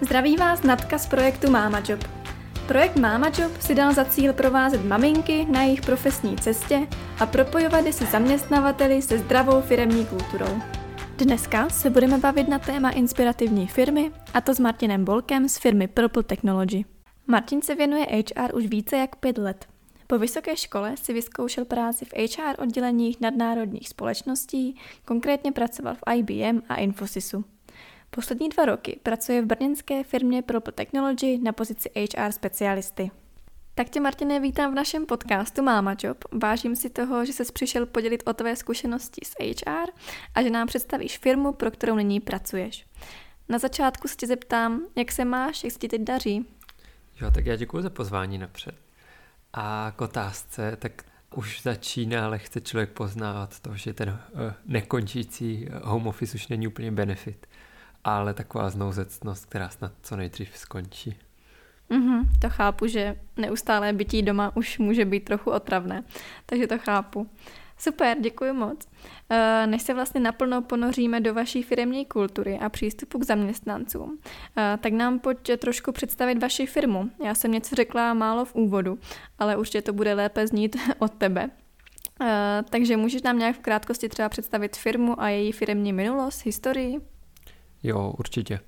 Zdraví vás Natka z projektu Mama Job. Projekt Mama Job si dal za cíl provázet maminky na jejich profesní cestě a propojovat je se zaměstnavateli se zdravou firemní kulturou. Dneska se budeme bavit na téma inspirativní firmy, a to s Martinem Bolkem z firmy Purple Technology. Martin se věnuje HR už více jak pět let. Po vysoké škole si vyzkoušel práci v HR odděleních nadnárodních společností, konkrétně pracoval v IBM a Infosisu. Poslední dva roky pracuje v brněnské firmě Purple Technology na pozici HR specialisty. Tak tě, Martine, vítám v našem podcastu Máma Job. Vážím si toho, že jsi přišel podělit o tvé zkušenosti s HR a že nám představíš firmu, pro kterou nyní pracuješ. Na začátku se tě zeptám, jak se máš, jak se ti teď daří? Jo, tak já děkuji za pozvání napřed. A k otázce, tak už začíná lehce člověk poznávat to, že ten uh, nekončící home office už není úplně benefit ale taková znouzecnost, která snad co nejdřív skončí. Mm-hmm, to chápu, že neustálé bytí doma už může být trochu otravné, takže to chápu. Super, děkuji moc. Eh, než se vlastně naplno ponoříme do vaší firmní kultury a přístupu k zaměstnancům, eh, tak nám pojď trošku představit vaši firmu. Já jsem něco řekla málo v úvodu, ale určitě to bude lépe znít od tebe. Eh, takže můžeš nám nějak v krátkosti třeba představit firmu a její firmní minulost, historii? Jo, určitě.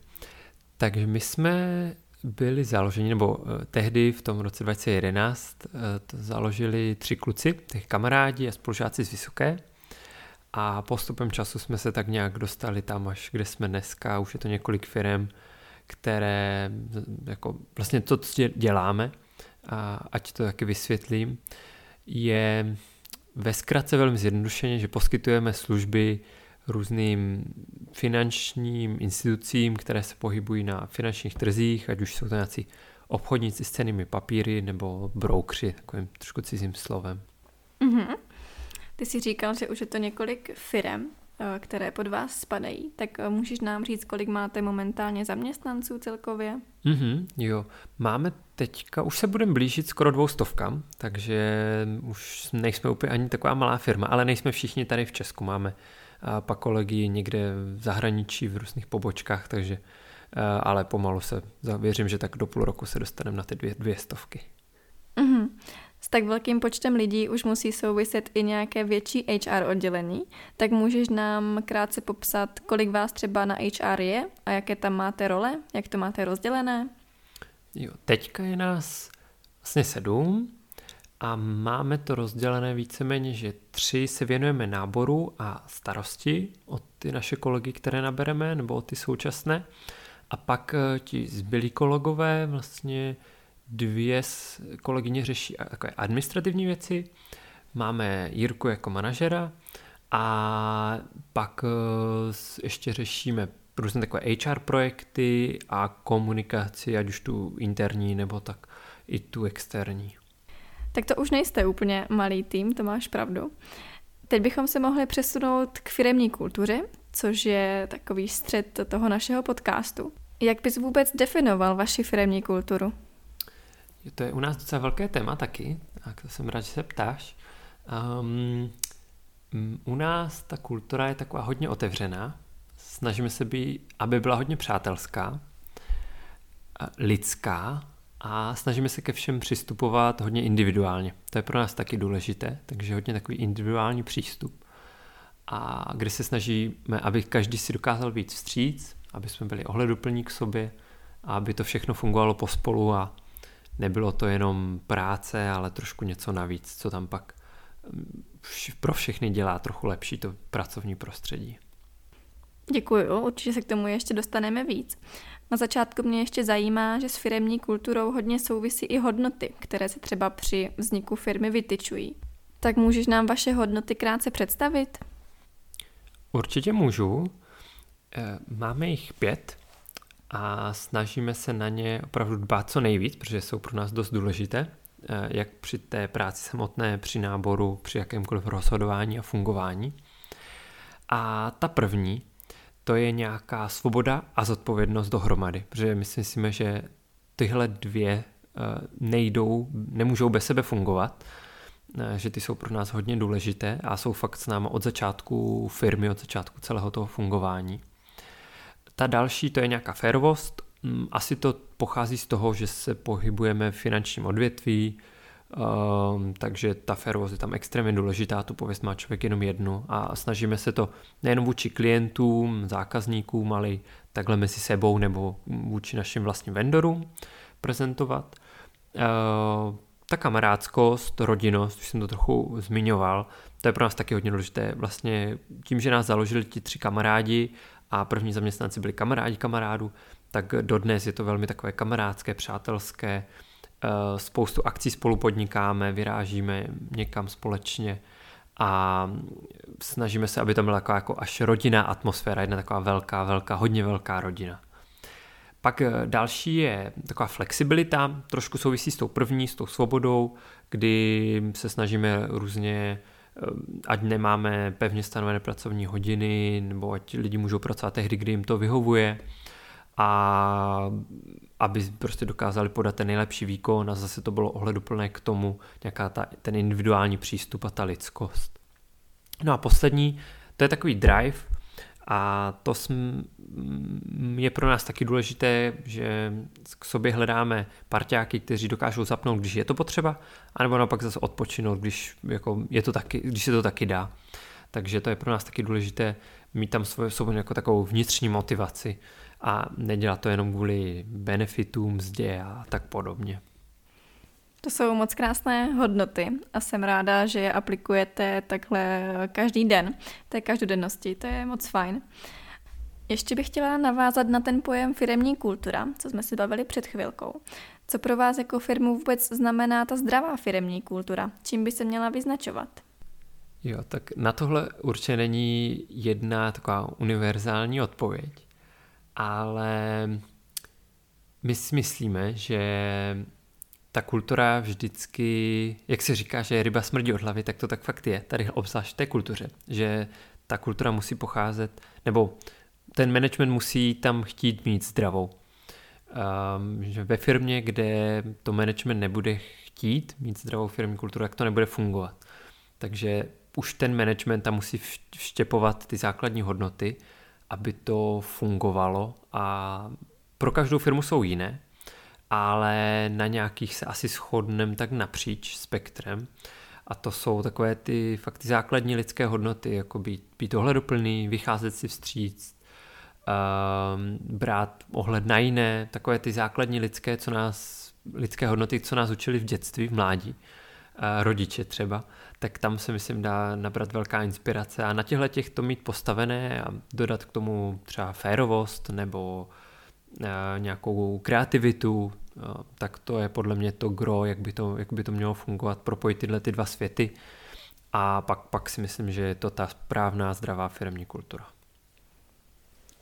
Takže my jsme byli založeni, nebo eh, tehdy v tom roce 2011 eh, to založili tři kluci, těch kamarádi a spolužáci z Vysoké. A postupem času jsme se tak nějak dostali tam až kde jsme dneska, už je to několik firm, které jako vlastně to, co děláme, a ať to taky vysvětlím, je ve zkratce velmi zjednodušeně, že poskytujeme služby různým finančním institucím, které se pohybují na finančních trzích, ať už jsou to nějací obchodníci s cenými papíry nebo broukři, takovým trošku cizím slovem. Mm-hmm. Ty jsi říkal, že už je to několik firm, eh, které pod vás spadají, tak eh, můžeš nám říct, kolik máte momentálně zaměstnanců celkově? Mm-hmm, jo, máme teďka, už se budeme blížit skoro dvou stovkám, takže už nejsme úplně ani taková malá firma, ale nejsme všichni tady v Česku, máme pak kolegy někde v zahraničí v různých pobočkách, takže eh, ale pomalu se, věřím, že tak do půl roku se dostaneme na ty dvě, dvě stovky. Mm-hmm. S tak velkým počtem lidí už musí souviset i nějaké větší HR oddělení, tak můžeš nám krátce popsat, kolik vás třeba na HR je a jaké tam máte role, jak to máte rozdělené? Jo, teďka je nás vlastně sedm, a máme to rozdělené víceméně, že tři se věnujeme náboru a starosti od ty naše kolegy, které nabereme, nebo od ty současné. A pak eh, ti zbylí kolegové, vlastně dvě kolegyně řeší takové administrativní věci. Máme Jirku jako manažera a pak eh, ještě řešíme různé takové HR projekty a komunikaci, ať už tu interní nebo tak i tu externí. Tak to už nejste úplně malý tým, to máš pravdu. Teď bychom se mohli přesunout k firemní kultuře, což je takový střed toho našeho podcastu. Jak bys vůbec definoval vaši firemní kulturu? To je u nás docela velké téma taky, tak to jsem rád, že se ptáš. Um, u nás ta kultura je taková hodně otevřená. Snažíme se být, aby byla hodně přátelská, lidská a snažíme se ke všem přistupovat hodně individuálně. To je pro nás taky důležité, takže hodně takový individuální přístup. A kde se snažíme, aby každý si dokázal být vstříc, aby jsme byli ohleduplní k sobě a aby to všechno fungovalo pospolu a nebylo to jenom práce, ale trošku něco navíc, co tam pak mm, pro všechny dělá trochu lepší to pracovní prostředí. Děkuju, určitě se k tomu ještě dostaneme víc. Na začátku mě ještě zajímá, že s firemní kulturou hodně souvisí i hodnoty, které se třeba při vzniku firmy vytyčují. Tak můžeš nám vaše hodnoty krátce představit? Určitě můžu. Eh, máme jich pět a snažíme se na ně opravdu dbát co nejvíc, protože jsou pro nás dost důležité, eh, jak při té práci samotné, při náboru, při jakémkoliv rozhodování a fungování. A ta první to je nějaká svoboda a zodpovědnost dohromady, protože my si myslíme, že tyhle dvě eh, nejdou, nemůžou bez sebe fungovat, eh, že ty jsou pro nás hodně důležité a jsou fakt s námi od začátku firmy, od začátku celého toho fungování. Ta další to je nějaká férovost mm, asi to pochází z toho, že se pohybujeme v finančním odvětví, Um, takže ta férovost je tam extrémně důležitá, tu pověst má člověk jenom jednu a snažíme se to nejen vůči klientům, zákazníkům, ale i takhle mezi sebou nebo vůči našim vlastním vendorům prezentovat. Uh, ta kamarádskost, rodinnost, už jsem to trochu zmiňoval, to je pro nás taky hodně důležité. Vlastně tím, že nás založili ti tři kamarádi a první zaměstnanci byli kamarádi kamarádů, tak dodnes je to velmi takové kamarádské, přátelské, spoustu akcí spolu podnikáme, vyrážíme někam společně a snažíme se, aby to byla taková jako až rodinná atmosféra, jedna taková velká, velká, hodně velká rodina. Pak eh, další je taková flexibilita, trošku souvisí s tou první, s tou svobodou, kdy se snažíme různě, eh, ať nemáme pevně stanovené pracovní hodiny, nebo ať lidi můžou pracovat tehdy, kdy jim to vyhovuje, a aby prostě dokázali podat ten nejlepší výkon a zase to bylo ohleduplné k tomu, nějaká ta, ten individuální přístup a ta lidskost. No a poslední, to je takový drive a to sm, je pro nás taky důležité, že k sobě hledáme parťáky, kteří dokážou zapnout, když je to potřeba, anebo naopak zase odpočinout, když, jako je to taky, když se to taky dá. Takže to je pro nás taky důležité mít tam svoje sobě jako takovou vnitřní motivaci a nedělat to jenom kvůli benefitům, mzdě a tak podobně. To jsou moc krásné hodnoty a jsem ráda, že je aplikujete takhle každý den, té každodennosti, to je moc fajn. Ještě bych chtěla navázat na ten pojem firemní kultura, co jsme si bavili před chvilkou. Co pro vás jako firmu vůbec znamená ta zdravá firemní kultura? Čím by se měla vyznačovat? Jo, tak na tohle určitě není jedna taková univerzální odpověď ale my si myslíme, že ta kultura vždycky, jak se říká, že ryba smrdí od hlavy, tak to tak fakt je, tady obzvlášť v té kultuře, že ta kultura musí pocházet, nebo ten management musí tam chtít mít zdravou. Um, že ve firmě, kde to management nebude chtít mít zdravou firmní kulturu, tak to nebude fungovat. Takže už ten management tam musí vštěpovat ty základní hodnoty, aby to fungovalo. A pro každou firmu jsou jiné, ale na nějakých se asi shodneme tak napříč spektrem. A to jsou takové ty fakt ty základní lidské hodnoty, jako být, být ohleduplný, vycházet si vstříc, um, brát ohled na jiné, takové ty základní lidské, co nás, lidské hodnoty, co nás učili v dětství, v mládí, rodiče třeba, tak tam se myslím dá nabrat velká inspirace a na těchto těch to mít postavené a dodat k tomu třeba férovost nebo nějakou kreativitu, tak to je podle mě to gro, jak by to, jak by to mělo fungovat, propojit tyhle ty dva světy a pak, pak si myslím, že je to ta správná zdravá firmní kultura.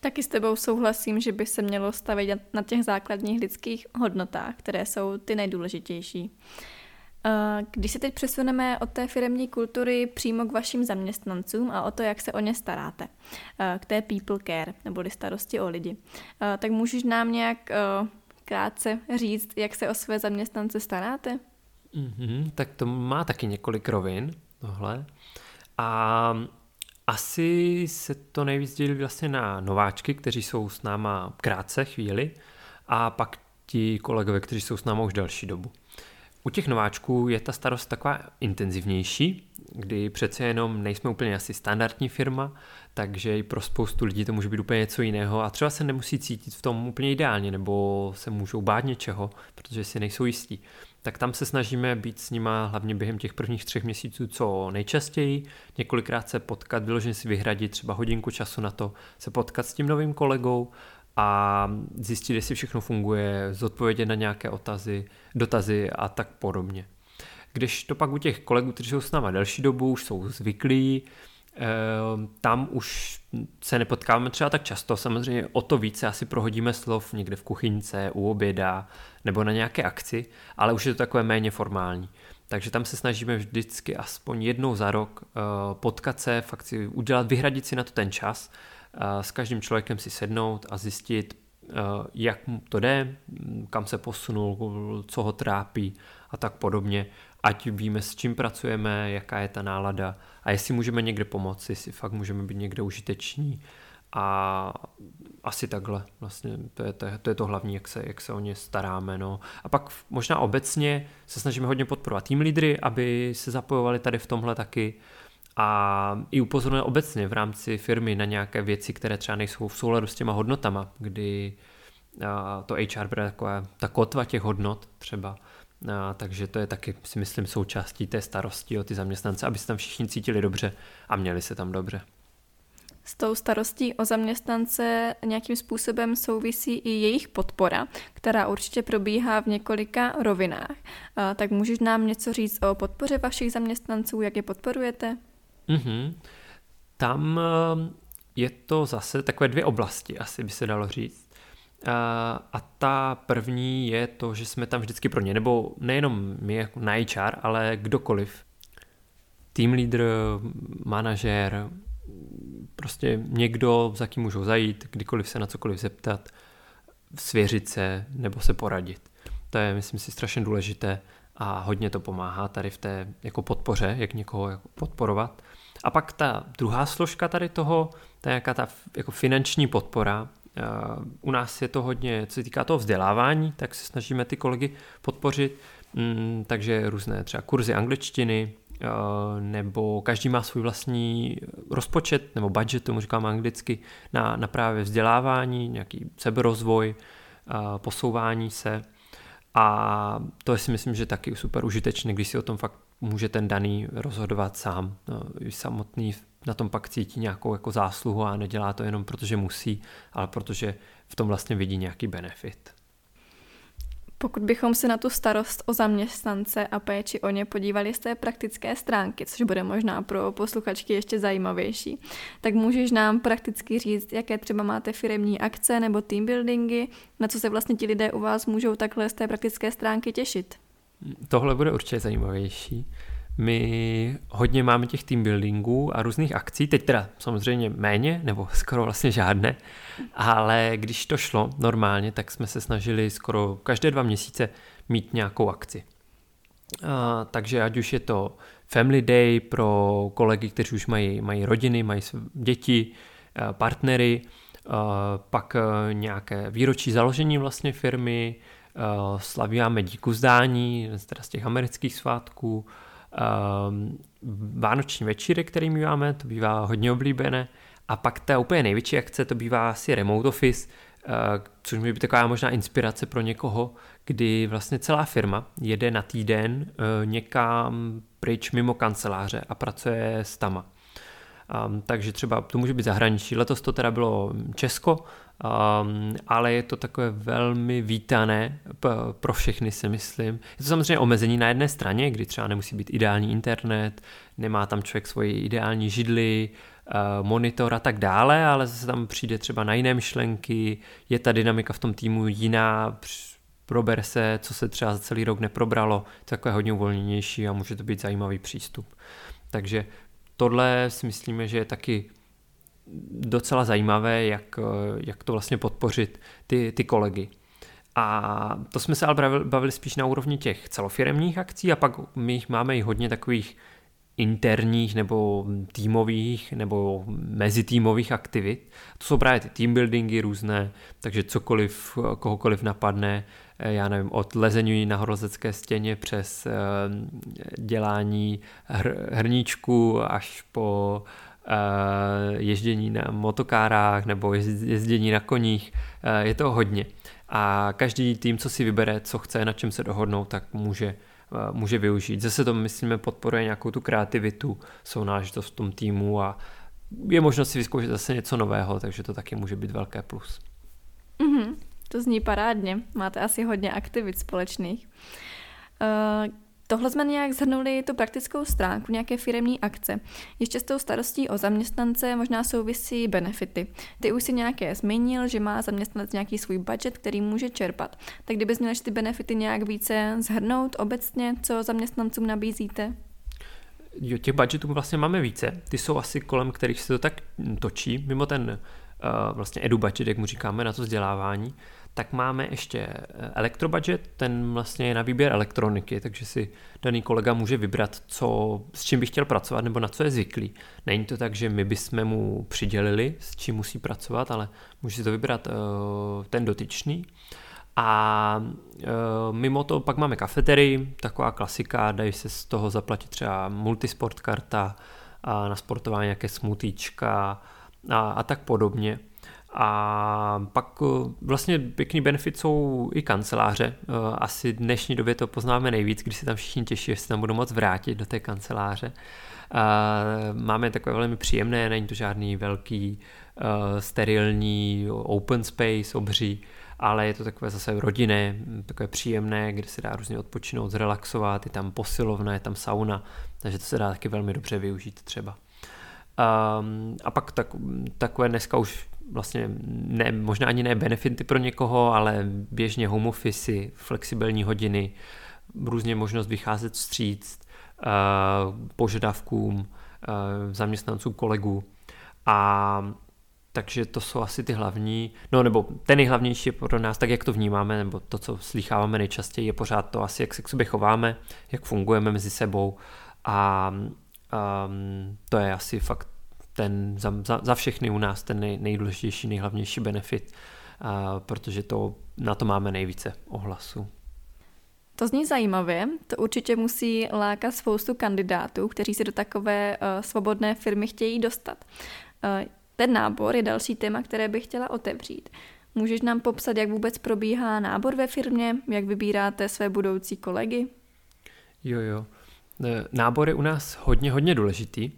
Taky s tebou souhlasím, že by se mělo stavit na těch základních lidských hodnotách, které jsou ty nejdůležitější. Když se teď přesuneme od té firmní kultury přímo k vašim zaměstnancům a o to, jak se o ně staráte, k té people care, neboli starosti o lidi, tak můžeš nám nějak krátce říct, jak se o své zaměstnance staráte? Mm-hmm, tak to má taky několik rovin, tohle. A asi se to nejvíc dělí vlastně na nováčky, kteří jsou s náma krátce chvíli a pak ti kolegové, kteří jsou s náma už další dobu. U těch nováčků je ta starost taková intenzivnější, kdy přece jenom nejsme úplně asi standardní firma, takže i pro spoustu lidí to může být úplně něco jiného a třeba se nemusí cítit v tom úplně ideálně nebo se můžou bát něčeho, protože si nejsou jistí. Tak tam se snažíme být s nima hlavně během těch prvních třech měsíců co nejčastěji, několikrát se potkat, vyloženě si vyhradit třeba hodinku času na to, se potkat s tím novým kolegou a zjistit, jestli všechno funguje, zodpovědět na nějaké otazy, dotazy a tak podobně. Když to pak u těch kolegů, kteří jsou s náma delší dobu, už jsou zvyklí, eh, tam už se nepotkáváme třeba tak často, samozřejmě o to více asi prohodíme slov někde v kuchyňce, u oběda nebo na nějaké akci, ale už je to takové méně formální. Takže tam se snažíme vždycky aspoň jednou za rok eh, potkat se, fakt si udělat, vyhradit si na to ten čas, s každým člověkem si sednout a zjistit, eh, jak mu to jde, kam se posunul, co ho trápí a tak podobně. Ať víme, s čím pracujeme, jaká je ta nálada a jestli můžeme někde pomoci, jestli fakt můžeme být někde užiteční A asi takhle, vlastně to je to, to, je to hlavní, jak se, jak se o ně staráme. No. A pak možná obecně se snažíme hodně podporovat tým lídry, aby se zapojovali tady v tomhle taky a i upozorňuje obecně v rámci firmy na nějaké věci, které třeba nejsou v souladu s těma hodnotama, kdy to HR bude taková ta kotva těch hodnot třeba. A, takže to je taky, si myslím, součástí té starosti o ty zaměstnance, aby se tam všichni cítili dobře a měli se tam dobře. S tou starostí o zaměstnance nějakým způsobem souvisí i jejich podpora, která určitě probíhá v několika rovinách. A, tak můžeš nám něco říct o podpoře vašich zaměstnanců, jak je podporujete? Mm-hmm. Tam eh, je to zase takové dvě oblasti, asi by se dalo říct. A ta první je to, že jsme tam vždycky pro ně, nebo nejenom my jako na HR, ale kdokoliv. Team leader, manažer, prostě někdo, za kým můžou zajít, kdykoliv se na cokoliv zeptat, svěřit se nebo se poradit. To je, myslím si, strašně důležité a hodně to pomáhá tady v té jako podpoře, jak někoho jako podporovat. A pak ta druhá složka tady toho, ta nějaká ta jako finanční podpora, u nás je to hodně, co se týká toho vzdělávání, tak se snažíme ty kolegy podpořit, mm, takže různé třeba kurzy angličtiny, nebo každý má svůj vlastní rozpočet nebo budget, tomu říkám anglicky, na, na právě vzdělávání, nějaký seberozvoj, posouvání se. A to si myslím, že taky super užitečné, když si o tom fakt může ten daný rozhodovat sám. No, samotný na tom pak cítí nějakou jako zásluhu a nedělá to jenom protože musí, ale protože v tom vlastně vidí nějaký benefit. Pokud bychom se na tu starost o zaměstnance a péči o ně podívali z té praktické stránky, což bude možná pro posluchačky ještě zajímavější, tak můžeš nám prakticky říct, jaké třeba máte firemní akce nebo team buildingy, na co se vlastně ti lidé u vás můžou takhle z té praktické stránky těšit? Tohle bude určitě zajímavější. My hodně máme těch team buildingů a různých akcí, teď teda samozřejmě méně, nebo skoro vlastně žádné, ale když to šlo normálně, tak jsme se snažili skoro každé dva měsíce mít nějakou akci. A, takže ať už je to Family Day pro kolegy, kteří už mají, mají rodiny, mají děti, partnery, pak nějaké výročí založení vlastně firmy, slavíváme díku zdání, teda z těch amerických svátků, um, vánoční večíry, který my máme, to bývá hodně oblíbené. A pak ta úplně největší akce, to bývá asi Remote Office, uh, což může být taková možná inspirace pro někoho, kdy vlastně celá firma jede na týden někam pryč mimo kanceláře a pracuje s tama. Um, takže třeba to může být zahraničí. Letos to teda bylo Česko, um, ale je to takové velmi vítané p- pro všechny, si myslím. Je to samozřejmě omezení na jedné straně, kdy třeba nemusí být ideální internet, nemá tam člověk svoji ideální židli, uh, monitor a tak dále, ale zase tam přijde třeba na jiné myšlenky, je ta dynamika v tom týmu jiná, prober se, co se třeba za celý rok neprobralo, takové hodně uvolněnější a může to být zajímavý přístup. Takže tohle si myslíme, že je taky docela zajímavé, jak, jak to vlastně podpořit ty, ty kolegy. A to jsme se ale bavili spíš na úrovni těch celofiremních akcí a pak my jich máme i hodně takových interních nebo týmových nebo mezitýmových aktivit. To jsou právě ty team buildingy různé, takže cokoliv, kohokoliv napadne, já nevím, od lezení na horozecké stěně přes eh, dělání hr, hrníčku až po eh, ježdění na motokárách nebo jezdění na koních, je to hodně. A každý tým, co si vybere, co chce, na čem se dohodnou, tak může může využít. Zase to, myslíme, podporuje nějakou tu kreativitu, sounáležitost v tom týmu a je možnost si vyzkoušet zase něco nového, takže to taky může být velké plus. Mm-hmm, to zní parádně. Máte asi hodně aktivit společných. Uh, Tohle jsme nějak zhrnuli tu praktickou stránku, nějaké firemní akce. Ještě s tou starostí o zaměstnance možná souvisí benefity. Ty už si nějaké zmínil, že má zaměstnanec nějaký svůj budget, který může čerpat. Tak kdybys měl ty benefity nějak více zhrnout obecně, co zaměstnancům nabízíte? Jo, těch budgetů vlastně máme více. Ty jsou asi kolem, kterých se to tak točí. Mimo ten uh, vlastně edu budget, jak mu říkáme, na to vzdělávání, tak máme ještě eh, elektrobudget, ten vlastně je na výběr elektroniky, takže si daný kolega může vybrat, co, s čím by chtěl pracovat nebo na co je zvyklý. Není to tak, že my bychom mu přidělili, s čím musí pracovat, ale může si to vybrat uh, ten dotyčný. A e, mimo to pak máme kafeterii, taková klasika, dají se z toho zaplatit třeba multisport karta a na sportování nějaké smutíčka a, a tak podobně. A pak e, vlastně pěkný benefit jsou i kanceláře. E, asi dnešní době to poznáme nejvíc, když se tam všichni těší, že se tam budou moc vrátit do té kanceláře. Máme takové velmi příjemné, není to žádný velký sterilní open space, obří, ale je to takové zase rodinné, takové příjemné, kde se dá různě odpočinout, zrelaxovat, je tam posilovna, je tam sauna, takže to se dá taky velmi dobře využít třeba. Um, a pak tak, takové dneska už vlastně ne, možná ani ne benefity pro někoho, ale běžně home office, flexibilní hodiny, různě možnost vycházet vstříc uh, požadavkům uh, zaměstnanců, kolegů. A takže to jsou asi ty hlavní, no nebo ten nejhlavnější pro nás, tak jak to vnímáme, nebo to, co slycháváme nejčastěji, je pořád to asi, jak se k sobě chováme, jak fungujeme mezi sebou a um, to je asi fakt ten za, za, za všechny u nás ten nej, nejdůležitější, nejhlavnější benefit, uh, protože to, na to máme nejvíce ohlasu. To zní zajímavě, to určitě musí lákat spoustu kandidátů, kteří se do takové uh, svobodné firmy chtějí dostat. Uh, ten nábor je další téma, které bych chtěla otevřít. Můžeš nám popsat, jak vůbec probíhá nábor ve firmě, jak vybíráte své budoucí kolegy? Jo, jo. E, nábor je u nás hodně, hodně důležitý,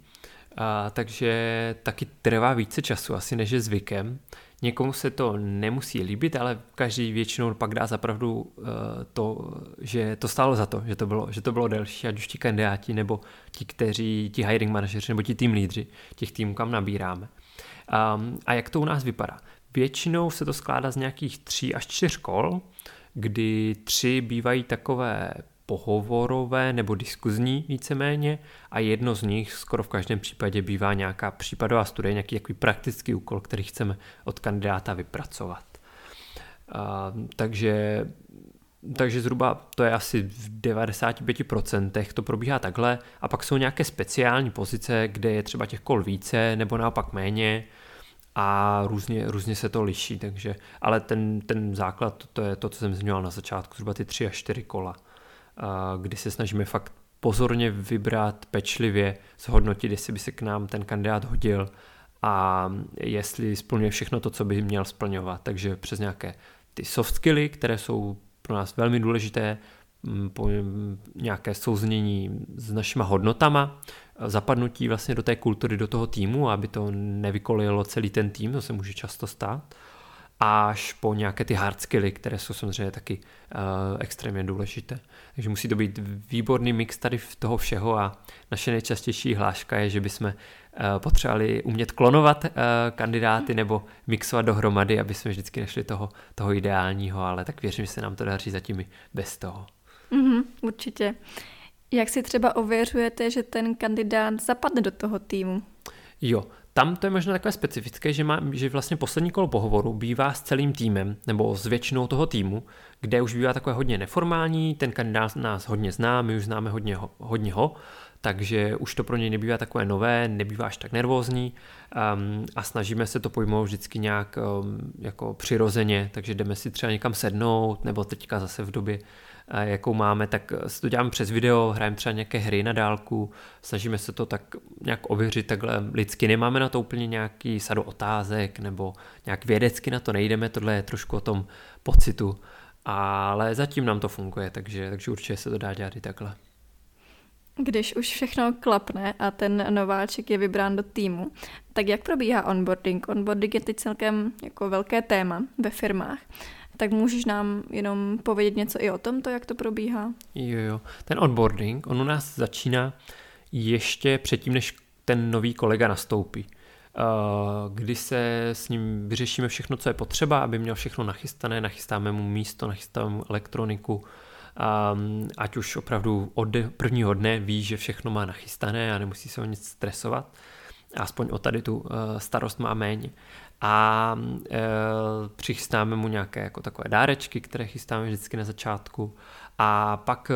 a, takže taky trvá více času, asi než je zvykem. Někomu se to nemusí líbit, ale každý většinou pak dá zapravdu uh, to, že to stálo za to, že to bylo, že to bylo delší, ať už ti kandidáti, nebo ti, kteří, ti hiring manažeři, nebo ti tým lídři, těch týmů, kam nabíráme. Um, a jak to u nás vypadá? Většinou se to skládá z nějakých tří až čtyř kol, kdy tři bývají takové pohovorové nebo diskuzní víceméně a jedno z nich skoro v každém případě bývá nějaká případová studie, nějaký jaký praktický úkol, který chceme od kandidáta vypracovat. Uh, takže takže zhruba to je asi v 95% to probíhá takhle. A pak jsou nějaké speciální pozice, kde je třeba těch kol více nebo naopak méně a různě, různě se to liší, takže, ale ten, ten základ, to je to, co jsem zmiňoval na začátku, zhruba ty tři až čtyři kola, kdy se snažíme fakt pozorně vybrat, pečlivě, zhodnotit, jestli by se k nám ten kandidát hodil a jestli splňuje všechno to, co by měl splňovat. Takže přes nějaké ty soft skilly, které jsou pro nás velmi důležité, po nějaké souznění s našima hodnotama, zapadnutí vlastně do té kultury, do toho týmu, aby to nevykolilo celý ten tým, to se může často stát, až po nějaké ty hard skilly, které jsou samozřejmě taky uh, extrémně důležité. Takže musí to být výborný mix tady v toho všeho a naše nejčastější hláška je, že bychom uh, potřebovali umět klonovat uh, kandidáty nebo mixovat dohromady, aby jsme vždycky našli toho, toho ideálního, ale tak věřím, že se nám to daří zatím i bez toho. Mm-hmm, určitě. Jak si třeba ověřujete, že ten kandidát zapadne do toho týmu? Jo, tam to je možná takové specifické, že, má, že vlastně poslední kolo pohovoru bývá s celým týmem nebo s většinou toho týmu, kde už bývá takové hodně neformální, ten kandidát nás hodně zná, my už známe hodně ho, hodně ho takže už to pro něj nebývá takové nové, nebývá až tak nervózní um, a snažíme se to pojmout vždycky nějak um, jako přirozeně, takže jdeme si třeba někam sednout, nebo teďka zase v době jakou máme, tak si to děláme přes video, hrajeme třeba nějaké hry na dálku, snažíme se to tak nějak ověřit takhle lidsky, nemáme na to úplně nějaký sadu otázek nebo nějak vědecky na to nejdeme, tohle je trošku o tom pocitu, ale zatím nám to funguje, takže, takže určitě se to dá dělat i takhle. Když už všechno klapne a ten nováček je vybrán do týmu, tak jak probíhá onboarding? Onboarding je teď celkem jako velké téma ve firmách tak můžeš nám jenom povědět něco i o tomto, jak to probíhá? Jo, jo. Ten onboarding, on u nás začíná ještě předtím, než ten nový kolega nastoupí. Eh, kdy se s ním vyřešíme všechno, co je potřeba, aby měl všechno nachystané, nachystáme mu místo, nachystáme mu elektroniku, ať už opravdu od prvního dne ví, že všechno má nachystané a nemusí se o nic stresovat. aspoň o tady tu starost má méně. A e, přichystáme mu nějaké jako takové dárečky, které chystáme vždycky na začátku. A pak e,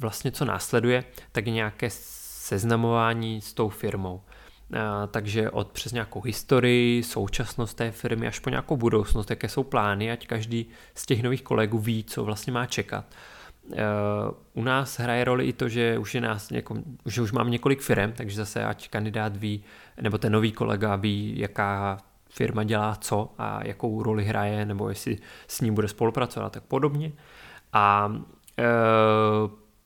vlastně co následuje, tak nějaké seznamování s tou firmou. Takže od přes nějakou historii, současnost té firmy až po nějakou budoucnost, jaké jsou plány, ať každý z těch nových kolegů ví, co vlastně má čekat. U nás hraje roli i to, že už je nás jako, že už mám několik firm, takže zase ať kandidát ví, nebo ten nový kolega ví, jaká firma dělá co a jakou roli hraje, nebo jestli s ním bude spolupracovat a tak podobně. A e,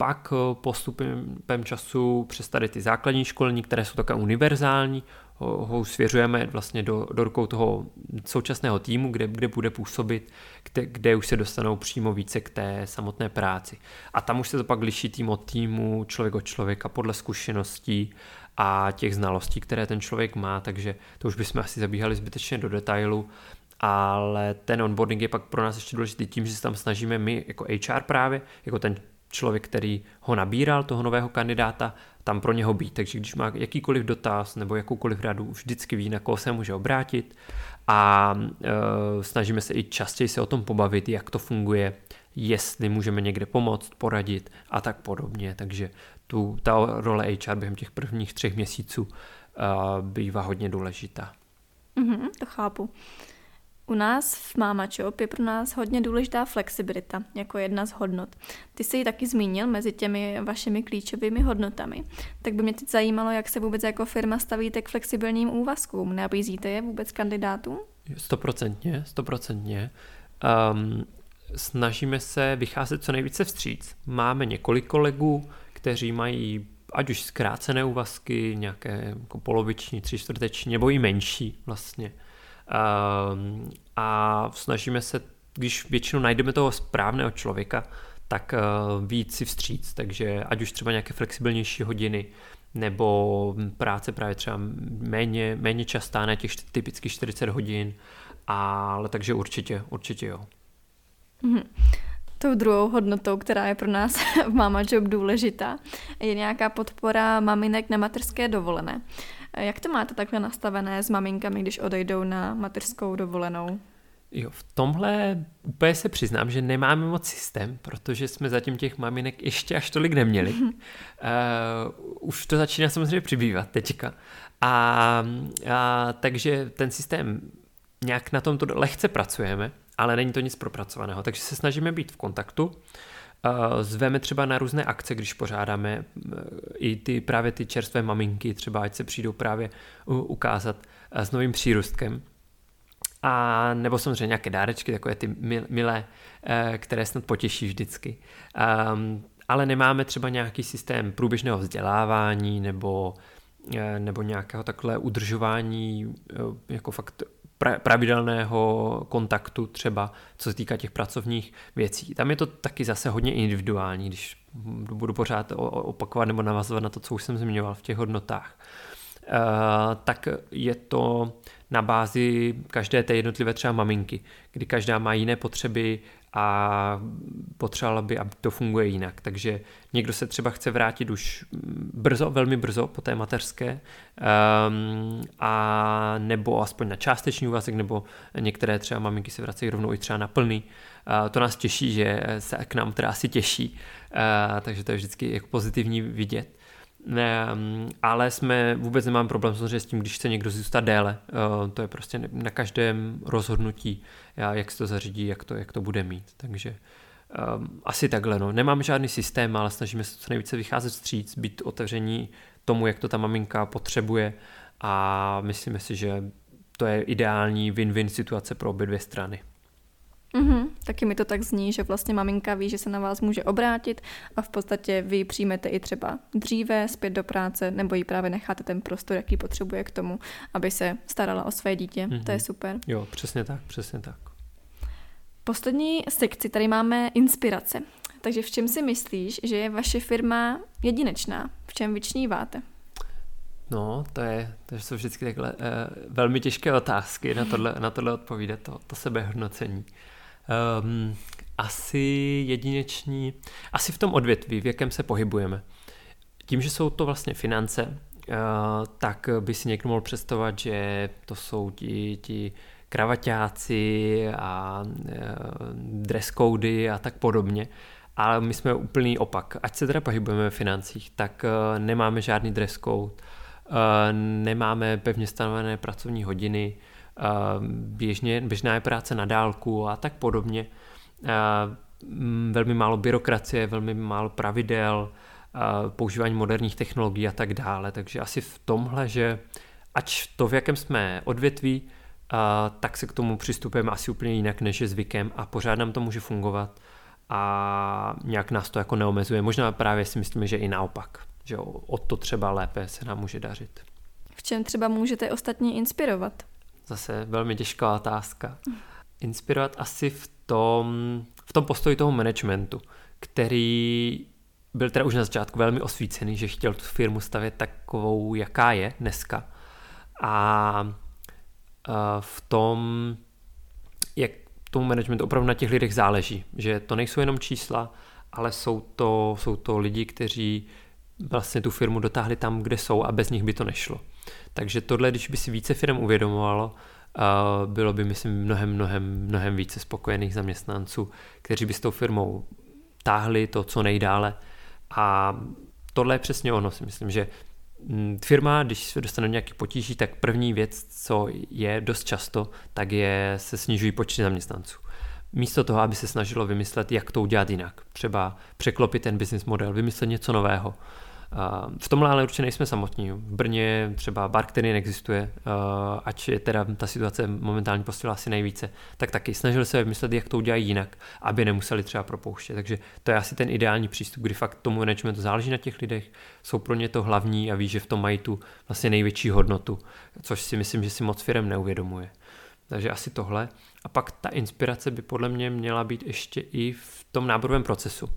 pak eh, postupem času přes tady ty základní školní, které jsou také univerzální, ho, svěřujeme vlastně do, do rukou toho současného týmu, kde, kde bude působit, kde, kde už se dostanou přímo více k té samotné práci. A tam už se to pak liší tým od týmu, člověk od člověka, podle zkušeností a těch znalostí, které ten člověk má, takže to už bychom asi zabíhali zbytečně do detailu, ale ten onboarding je pak pro nás ještě důležitý tím, že se tam snažíme my jako HR právě, jako ten člověk, který ho nabíral, toho nového kandidáta, tam pro něho být. Takže když má jakýkoliv dotaz nebo jakoukoliv radu, vždycky ví, na koho se může obrátit a e, snažíme se i častěji se o tom pobavit, jak to funguje, jestli můžeme někde pomoct, poradit a tak podobně. Takže tu, ta role HR během těch prvních třech měsíců e, bývá hodně důležitá. Mm-hmm, to chápu. U nás v Mama je pro nás hodně důležitá flexibilita jako jedna z hodnot. Ty jsi ji taky zmínil mezi těmi vašimi klíčovými hodnotami. Tak by mě teď zajímalo, jak se vůbec jako firma stavíte k flexibilním úvazkům. Nabízíte je vůbec kandidátům? Stoprocentně, stoprocentně. Um, snažíme se vycházet co nejvíce vstříc. Máme několik kolegů, kteří mají ať už zkrácené úvazky, nějaké jako poloviční, tři čtvrteční, nebo i menší vlastně. Ehm, a snažíme se, když většinou najdeme toho správného člověka, tak eh, víc si vstříc, takže ať už třeba nějaké flexibilnější hodiny, nebo práce právě třeba méně, méně častá, ne těch typických 40 hodin, ale takže určitě, určitě jo. Mm-hmm. Tou druhou hodnotou, která je pro nás v Mama Job důležitá, je nějaká podpora maminek na materské dovolené. Jak to máte takhle nastavené s maminkami, když odejdou na mateřskou dovolenou? Jo, v tomhle úplně se přiznám, že nemáme moc systém, protože jsme zatím těch maminek ještě až tolik neměli. uh, už to začíná samozřejmě přibývat teďka. A, a takže ten systém nějak na tomto lehce pracujeme, ale není to nic propracovaného, takže se snažíme být v kontaktu. Zveme třeba na různé akce, když pořádáme i ty právě ty čerstvé maminky, třeba ať se přijdou právě ukázat s novým přírůstkem. A nebo samozřejmě nějaké dárečky, takové ty milé, e, které snad potěší vždycky. Um, ale nemáme třeba nějaký systém průběžného vzdělávání nebo, e, nebo nějakého takhle udržování e, jako fakt pravidelného kontaktu třeba, co se týká těch pracovních věcí. Tam je to taky zase hodně individuální, když budu pořád opakovat nebo navazovat na to, co už jsem zmiňoval v těch hodnotách. Uh, tak je to na bázi každé té jednotlivé třeba maminky, kdy každá má jiné potřeby a potřebovala by, aby to funguje jinak. Takže někdo se třeba chce vrátit už brzo, velmi brzo po té mateřské, um, a nebo aspoň na částečný úvazek, nebo některé třeba maminky se vracejí rovnou i třeba na plný. Uh, to nás těší, že se k nám teda asi těší, uh, takže to je vždycky jako pozitivní vidět. Um, ale jsme vůbec nemám problém samozřejmě s tím, když chce někdo zůstat déle. Uh, to je prostě na každém rozhodnutí, jak se to zařídí, jak to, jak to bude mít. Takže um, asi takhle. No. Nemám žádný systém, ale snažíme se co nejvíce vycházet vstříc, být otevření tomu, jak to ta maminka potřebuje a myslíme si, že to je ideální win-win situace pro obě dvě strany. Mm-hmm. Taky mi to tak zní, že vlastně maminka ví, že se na vás může obrátit a v podstatě vy přijmete i třeba dříve zpět do práce nebo jí právě necháte ten prostor, jaký potřebuje k tomu, aby se starala o své dítě. Mm-hmm. To je mhm. super. Jo, přesně tak, přesně tak. Poslední sekci tady máme inspirace. Takže v čem si myslíš, že je vaše firma jedinečná? V čem vyčníváte? No, to, je, to jsou vždycky takhle uh, velmi těžké otázky na tohle, na tohle odpovídat, to, to sebehodnocení. Um, asi jedineční, asi v tom odvětví, v jakém se pohybujeme. Tím, že jsou to vlastně finance, tak by si někdo mohl představovat, že to jsou ti, ti kravaťáci a dress cody a tak podobně. Ale my jsme úplný opak. Ať se teda pohybujeme ve financích, tak nemáme žádný dress code, nemáme pevně stanovené pracovní hodiny, běžně, běžná je práce na dálku a tak podobně. Velmi málo byrokracie, velmi málo pravidel, používání moderních technologií a tak dále. Takže asi v tomhle, že ať to, v jakém jsme odvětví, tak se k tomu přistupujeme asi úplně jinak, než je zvykem a pořád nám to může fungovat a nějak nás to jako neomezuje. Možná právě si myslíme, že i naopak, že o to třeba lépe se nám může dařit. V čem třeba můžete ostatní inspirovat? Zase velmi těžká otázka. Inspirovat asi v tom, v tom postoji toho managementu, který byl teda už na začátku velmi osvícený, že chtěl tu firmu stavět takovou, jaká je dneska. A v tom, jak tomu managementu opravdu na těch lidech záleží, že to nejsou jenom čísla, ale jsou to, jsou to lidi, kteří vlastně tu firmu dotáhli tam, kde jsou a bez nich by to nešlo. Takže tohle, když by si více firm uvědomovalo, bylo by, myslím, mnohem, mnohem, mnohem více spokojených zaměstnanců, kteří by s tou firmou táhli to, co nejdále. A tohle je přesně ono, si myslím, že mm, firma, když se dostane do nějakých potíží, tak první věc, co je dost často, tak je, se snižují počty zaměstnanců. Místo toho, aby se snažilo vymyslet, jak to udělat jinak. Třeba překlopit ten business model, vymyslet něco nového, v tomhle ale určitě nejsme samotní. V Brně třeba bar, který neexistuje, ať je teda ta situace momentálně postihla asi nejvíce, tak taky snažili se vymyslet, jak to udělají jinak, aby nemuseli třeba propouštět. Takže to je asi ten ideální přístup, kdy fakt tomu managementu záleží na těch lidech, jsou pro ně to hlavní a ví, že v tom mají tu vlastně největší hodnotu, což si myslím, že si moc firm neuvědomuje. Takže asi tohle. A pak ta inspirace by podle mě měla být ještě i v tom náborovém procesu,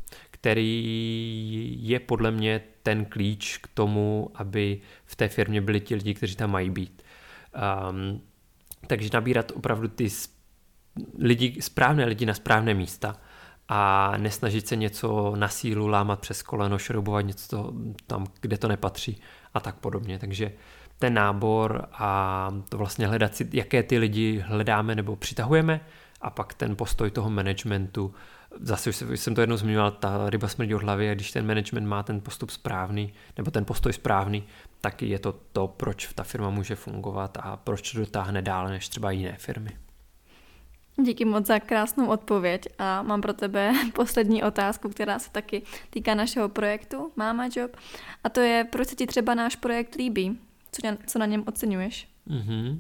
který je podle mě ten klíč k tomu, aby v té firmě byli ti lidi, kteří tam mají být. Um, takže nabírat opravdu ty lidi, správné lidi na správné místa a nesnažit se něco na sílu lámat přes koleno, šroubovat něco tam, kde to nepatří a tak podobně. Takže ten nábor a to vlastně hledat si, jaké ty lidi hledáme nebo přitahujeme a pak ten postoj toho managementu. Zase už jsem to jednou zmiňoval, ta ryba smrdí od hlavy a když ten management má ten postup správný nebo ten postoj správný, tak je to to, proč ta firma může fungovat a proč to dotáhne dále než třeba jiné firmy. Díky moc za krásnou odpověď a mám pro tebe poslední otázku, která se taky týká našeho projektu Mama Job a to je, proč se ti třeba náš projekt líbí? Co, co na něm oceňuješ? Mm-hmm.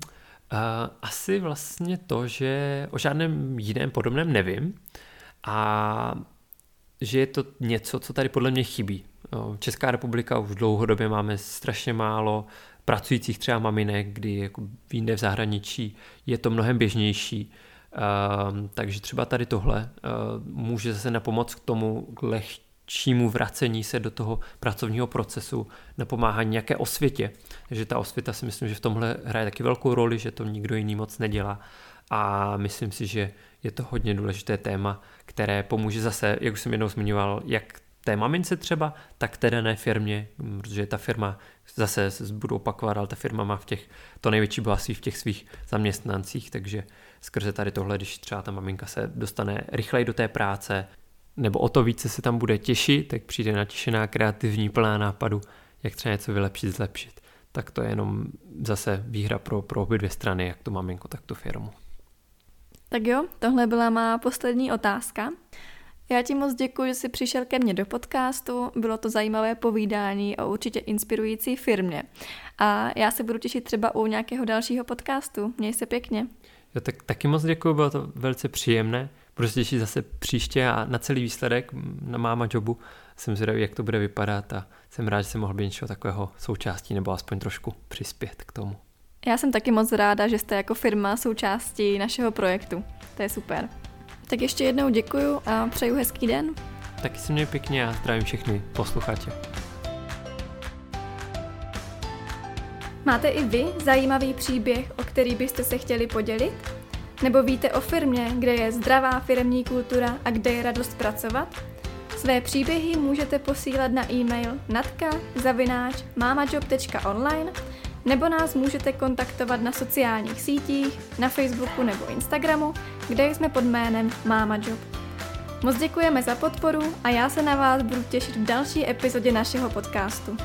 Uh, asi vlastně to, že o žádném jiném podobném nevím a že je to něco, co tady podle mě chybí. Česká republika už dlouhodobě máme strašně málo pracujících třeba maminek, kdy jako jinde v zahraničí je to mnohem běžnější. Uh, takže třeba tady tohle uh, může zase na pomoc k tomu k leh, čímu vracení se do toho pracovního procesu, napomáhání nějaké osvětě. Takže ta osvěta si myslím, že v tomhle hraje taky velkou roli, že to nikdo jiný moc nedělá. A myslím si, že je to hodně důležité téma, které pomůže zase, jak už jsem jednou zmiňoval, jak té mamince třeba, tak té dané firmě, protože ta firma zase budu opakovat, ale ta firma má v těch to největší bohatství v těch svých zaměstnancích, takže skrze tady tohle, když třeba ta maminka se dostane rychleji do té práce, nebo o to více se tam bude těšit, tak přijde natěšená, kreativní, plná nápadu, jak třeba něco vylepšit, zlepšit. Tak to je jenom zase výhra pro, pro obě dvě strany, jak tu maminko, tak tu firmu. Tak jo, tohle byla má poslední otázka. Já ti moc děkuji, že jsi přišel ke mně do podcastu. Bylo to zajímavé povídání o určitě inspirující firmě. A já se budu těšit třeba u nějakého dalšího podcastu. Měj se pěkně. Jo, tak taky moc děkuji, bylo to velice příjemné. Budu se těšit zase příště a na celý výsledek na máma jobu. Jsem zvědavý, jak to bude vypadat a jsem rád, že jsem mohl být něčeho takového součástí nebo aspoň trošku přispět k tomu. Já jsem taky moc ráda, že jste jako firma součástí našeho projektu. To je super. Tak ještě jednou děkuju a přeju hezký den. Taky se mě pěkně a zdravím všechny posluchače. Máte i vy zajímavý příběh, o který byste se chtěli podělit? Nebo víte o firmě, kde je zdravá firmní kultura a kde je radost pracovat? Své příběhy můžete posílat na e-mail natka.mamajob.online nebo nás můžete kontaktovat na sociálních sítích, na Facebooku nebo Instagramu, kde jsme pod jménem MamaJob. Moc děkujeme za podporu a já se na vás budu těšit v další epizodě našeho podcastu.